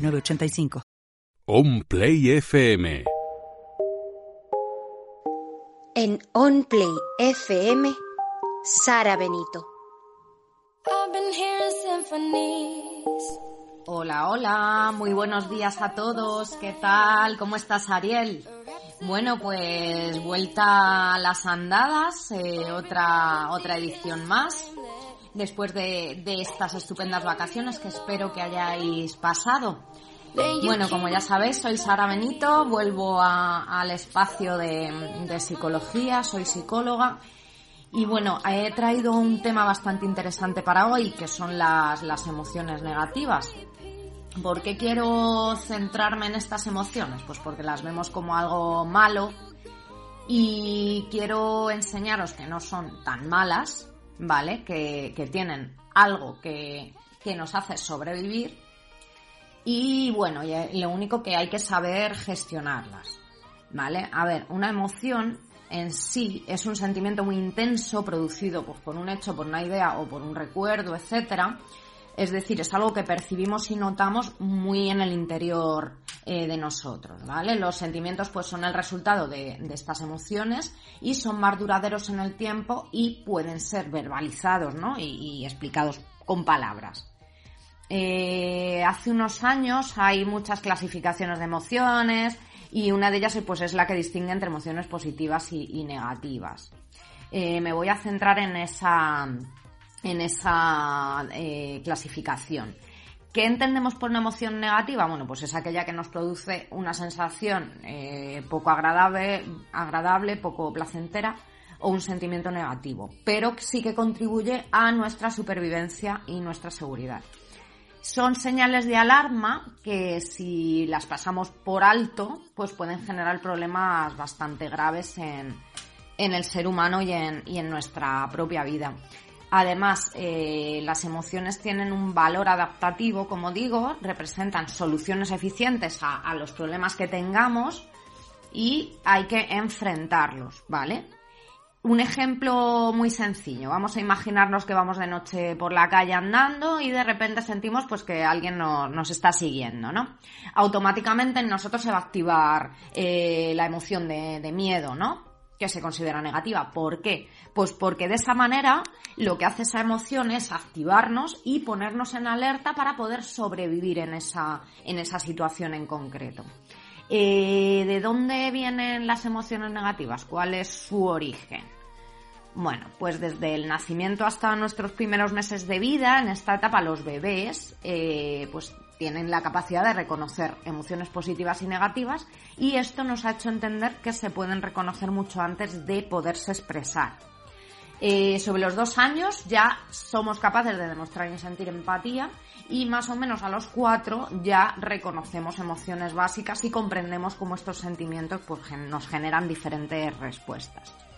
985. On Play FM. En On Play FM, Sara Benito. Hola, hola, muy buenos días a todos. ¿Qué tal? ¿Cómo estás, Ariel? Bueno, pues vuelta a las andadas, eh, otra, otra edición más después de, estas estupendas vacaciones que espero que hayáis pasado. Bueno, como ya sabéis, soy Sara Benito, vuelvo al espacio de, psicología, soy psicóloga y bueno, he traído un tema bastante interesante para hoy, que son las, las emociones negativas. ¿Por qué quiero centrarme en estas emociones? Pues porque las vemos como algo malo y quiero enseñaros que no son tan malas, ¿vale? Que, tienen algo que, nos hace sobrevivir y bueno, lo único que hay que saber gestionarlas, ¿vale? A ver, una emoción en sí es un sentimiento muy intenso producido pues, por un hecho, por una idea o por un recuerdo, etcétera, es decir, es algo que percibimos y notamos muy en el interior eh, de nosotros, ¿vale? Los sentimientos pues son el resultado de, estas emociones y son más duraderos en el tiempo y pueden ser verbalizados, ¿no? Y, explicados con palabras. Eh, hace unos años hay muchas clasificaciones de emociones y una de ellas pues, es la que distingue entre emociones positivas y, negativas. Eh, me voy a centrar en esa, en esa eh, clasificación. ¿Qué entendemos por una emoción negativa? Bueno, pues es aquella que nos produce una sensación eh, poco agradable, agradable, poco placentera o un sentimiento negativo, pero sí que contribuye a nuestra supervivencia y nuestra seguridad. Son señales de alarma que si las pasamos por alto, pues pueden generar problemas bastante graves en, el ser humano y en, y en nuestra propia vida. Además, eh, las emociones tienen un valor adaptativo, como digo, representan soluciones eficientes a, los problemas que tengamos y hay que enfrentarlos, ¿vale? Un ejemplo muy sencillo. Vamos a imaginarnos que vamos de noche por la calle andando y de repente sentimos pues que alguien nos está siguiendo, ¿no? Automáticamente en nosotros se va a activar eh, la emoción de miedo, ¿no? Que se considera negativa. ¿Por qué? Pues porque de esa manera lo que hace esa emoción es activarnos y ponernos en alerta para poder sobrevivir en esa, en esa situación en concreto. Eh, ¿De dónde vienen las emociones negativas? ¿Cuál es su origen? Bueno, pues desde el nacimiento hasta nuestros primeros meses de vida, en esta etapa los bebés, eh, pues tienen la capacidad de reconocer emociones positivas y negativas y esto nos ha hecho entender que se pueden reconocer mucho antes de poderse expresar. Eh, sobre los dos años ya somos capaces de demostrar y sentir empatía y más o menos a los cuatro ya reconocemos emociones básicas y comprendemos cómo estos sentimientos pues, nos generan diferentes respuestas.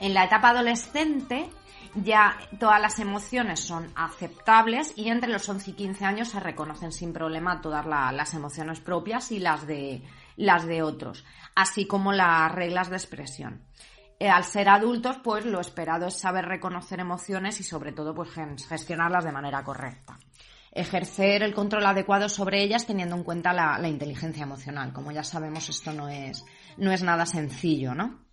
En la etapa adolescente ya todas las emociones son aceptables y entre los 11 y 15 años se reconocen sin problema todas las emociones propias y las de, las de otros, así como las reglas de expresión. Eh, al ser adultos, pues lo esperado es saber reconocer emociones y sobre todo pues gestionarlas de manera correcta. Ejercer el control adecuado sobre ellas teniendo en cuenta la, la inteligencia emocional. Como ya sabemos, esto no es, no es nada sencillo, ¿no?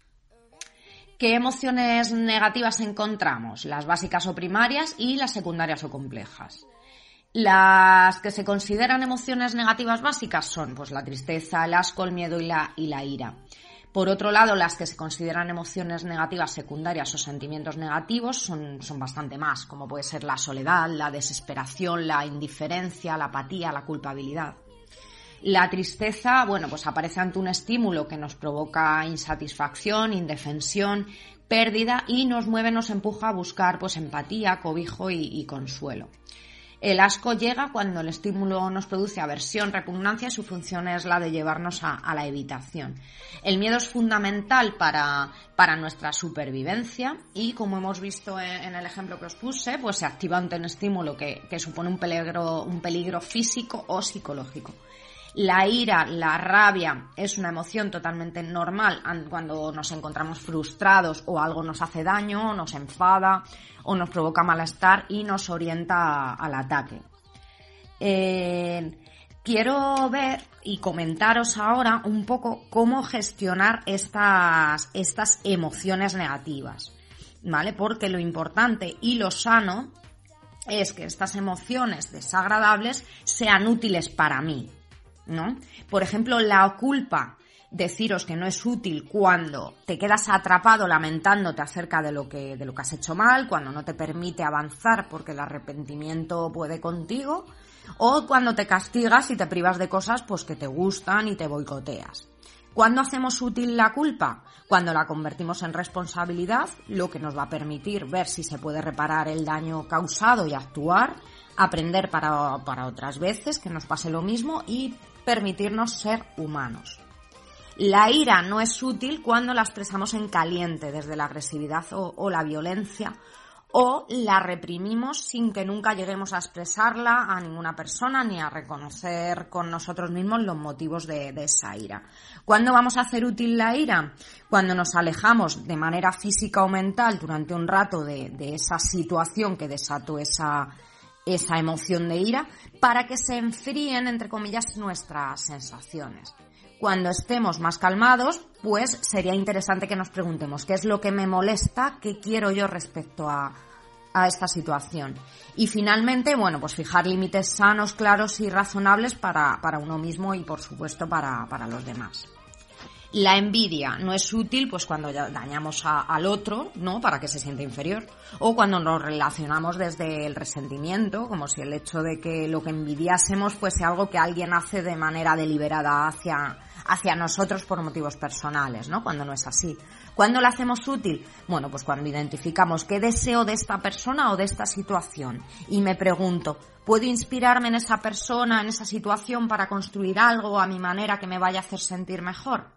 ¿Qué emociones negativas encontramos? Las básicas o primarias y las secundarias o complejas. Las que se consideran emociones negativas básicas son pues, la tristeza, el asco, el miedo y la, ira. Por otro lado, las que se consideran emociones negativas secundarias o sentimientos negativos son, son, bastante más, como puede ser la soledad, la desesperación, la indiferencia, la apatía, la culpabilidad. La tristeza, bueno, pues aparece ante un estímulo que nos provoca insatisfacción, indefensión, pérdida y nos mueve, nos empuja a buscar pues empatía, cobijo y, consuelo. El asco llega cuando el estímulo nos produce aversión, repugnancia y su función es la de llevarnos a, la evitación. El miedo es fundamental para, para, nuestra supervivencia y como hemos visto en, el ejemplo que os puse, pues se activa ante un estímulo que, que supone un peligro, un peligro físico o psicológico. La ira, la rabia es una emoción totalmente normal cuando nos encontramos frustrados o algo nos hace daño, nos enfada o nos provoca malestar y nos orienta al ataque. Eh, quiero ver y comentaros ahora un poco cómo gestionar estas, estas emociones negativas, ¿vale? Porque lo importante y lo sano es que estas emociones desagradables sean útiles para mí, ¿no? Por ejemplo, la culpa, deciros que no es útil cuando te quedas atrapado lamentándote acerca de lo que, de lo que has hecho mal, cuando no te permite avanzar porque el arrepentimiento puede contigo, o cuando te castigas y te privas de cosas pues que te gustan y te boicoteas. ¿Cuándo hacemos útil la culpa? Cuando la convertimos en responsabilidad, lo que nos va a permitir ver si se puede reparar el daño causado y actuar, aprender para, para otras veces que nos pase lo mismo y permitirnos ser humanos. La ira no es útil cuando la expresamos en caliente, desde la agresividad o, la violencia, o la reprimimos sin que nunca lleguemos a expresarla a ninguna persona ni a reconocer con nosotros mismos los motivos de, esa ira. ¿Cuándo vamos a hacer útil la ira? Cuando nos alejamos de manera física o mental durante un rato de, de esa situación que desató esa, esa emoción de ira para que se enfríen, entre comillas, nuestras sensaciones. Cuando estemos más calmados, pues sería interesante que nos preguntemos qué es lo que me molesta, qué quiero yo respecto a, a esta situación. Y finalmente, bueno, pues fijar límites sanos, claros y razonables para, para uno mismo y por supuesto para, para los demás. La envidia no es útil pues cuando dañamos al otro, ¿no? Para que se sienta inferior. O cuando nos relacionamos desde el resentimiento, como si el hecho de que lo que envidiásemos fuese algo que alguien hace de manera deliberada hacia, hacia nosotros por motivos personales, ¿no? Cuando no es así. ¿Cuándo la hacemos útil? Bueno, pues cuando identificamos qué deseo de esta persona o de esta situación y me pregunto, ¿puedo inspirarme en esa persona, en esa situación para construir algo a mi manera que me vaya a hacer sentir mejor?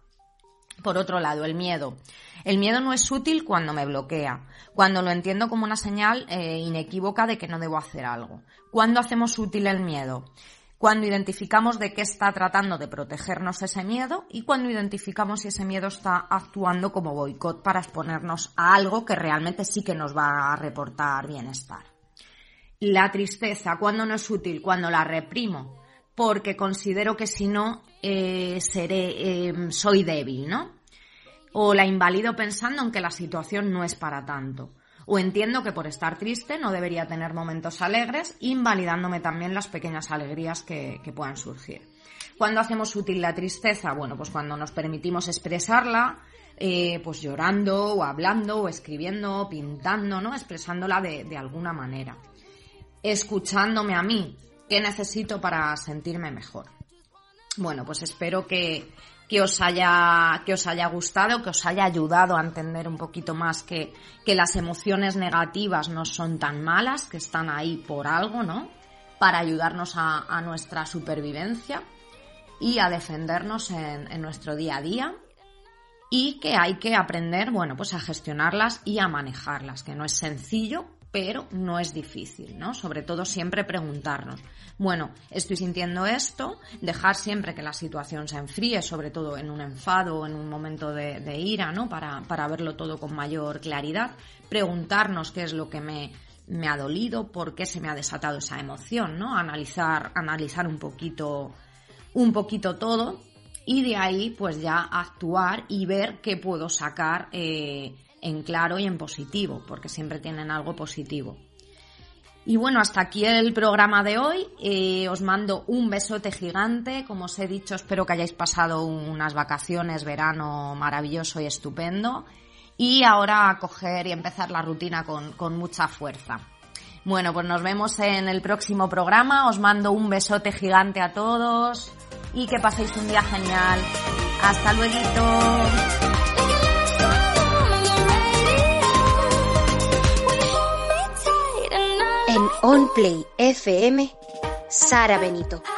Por otro lado, el miedo. El miedo no es útil cuando me bloquea, cuando lo entiendo como una señal eh, inequívoca de que no debo hacer algo. ¿Cuándo hacemos útil el miedo? Cuando identificamos de qué está tratando de protegernos ese miedo y cuando identificamos si ese miedo está actuando como boicot para exponernos a algo que realmente sí que nos va a reportar bienestar. La tristeza, ¿cuándo no es útil? Cuando la reprimo, porque considero que si no eh, seré, eh, soy débil, ¿no? O la invalido pensando en que la situación no es para tanto. O entiendo que por estar triste no debería tener momentos alegres, invalidándome también las pequeñas alegrías que, puedan surgir. ¿Cuándo hacemos útil la tristeza? Bueno, pues cuando nos permitimos expresarla, eh, pues llorando o hablando o escribiendo o pintando, ¿no? Expresándola de, de alguna manera. Escuchándome a mí, ¿Qué necesito para sentirme mejor? Bueno, pues espero que, os haya, que os haya gustado, que os haya ayudado a entender un poquito más que, las emociones negativas no son tan malas, que están ahí por algo, ¿no? Para ayudarnos a, nuestra supervivencia y a defendernos en, en, nuestro día a día y que hay que aprender, bueno, pues a gestionarlas y a manejarlas, que no es sencillo, pero no es difícil, ¿no? Sobre todo siempre preguntarnos, bueno, estoy sintiendo esto, dejar siempre que la situación se enfríe, sobre todo en un enfado en un momento de, ira, ¿no? Para, para, verlo todo con mayor claridad, preguntarnos qué es lo que me, me ha dolido, por qué se me ha desatado esa emoción, ¿no? Analizar, analizar un poquito, un poquito todo y de ahí pues ya actuar y ver qué puedo sacar eh, en claro y en positivo, porque siempre tienen algo positivo. Y bueno, hasta aquí el programa de hoy. Eh, os mando un besote gigante. Como os he dicho, espero que hayáis pasado unas vacaciones, verano maravilloso y estupendo. Y ahora a coger y empezar la rutina con, con mucha fuerza. Bueno, pues nos vemos en el próximo programa. Os mando un besote gigante a todos y que paséis un día genial. Hasta luego. On Play FM, Sara Benito.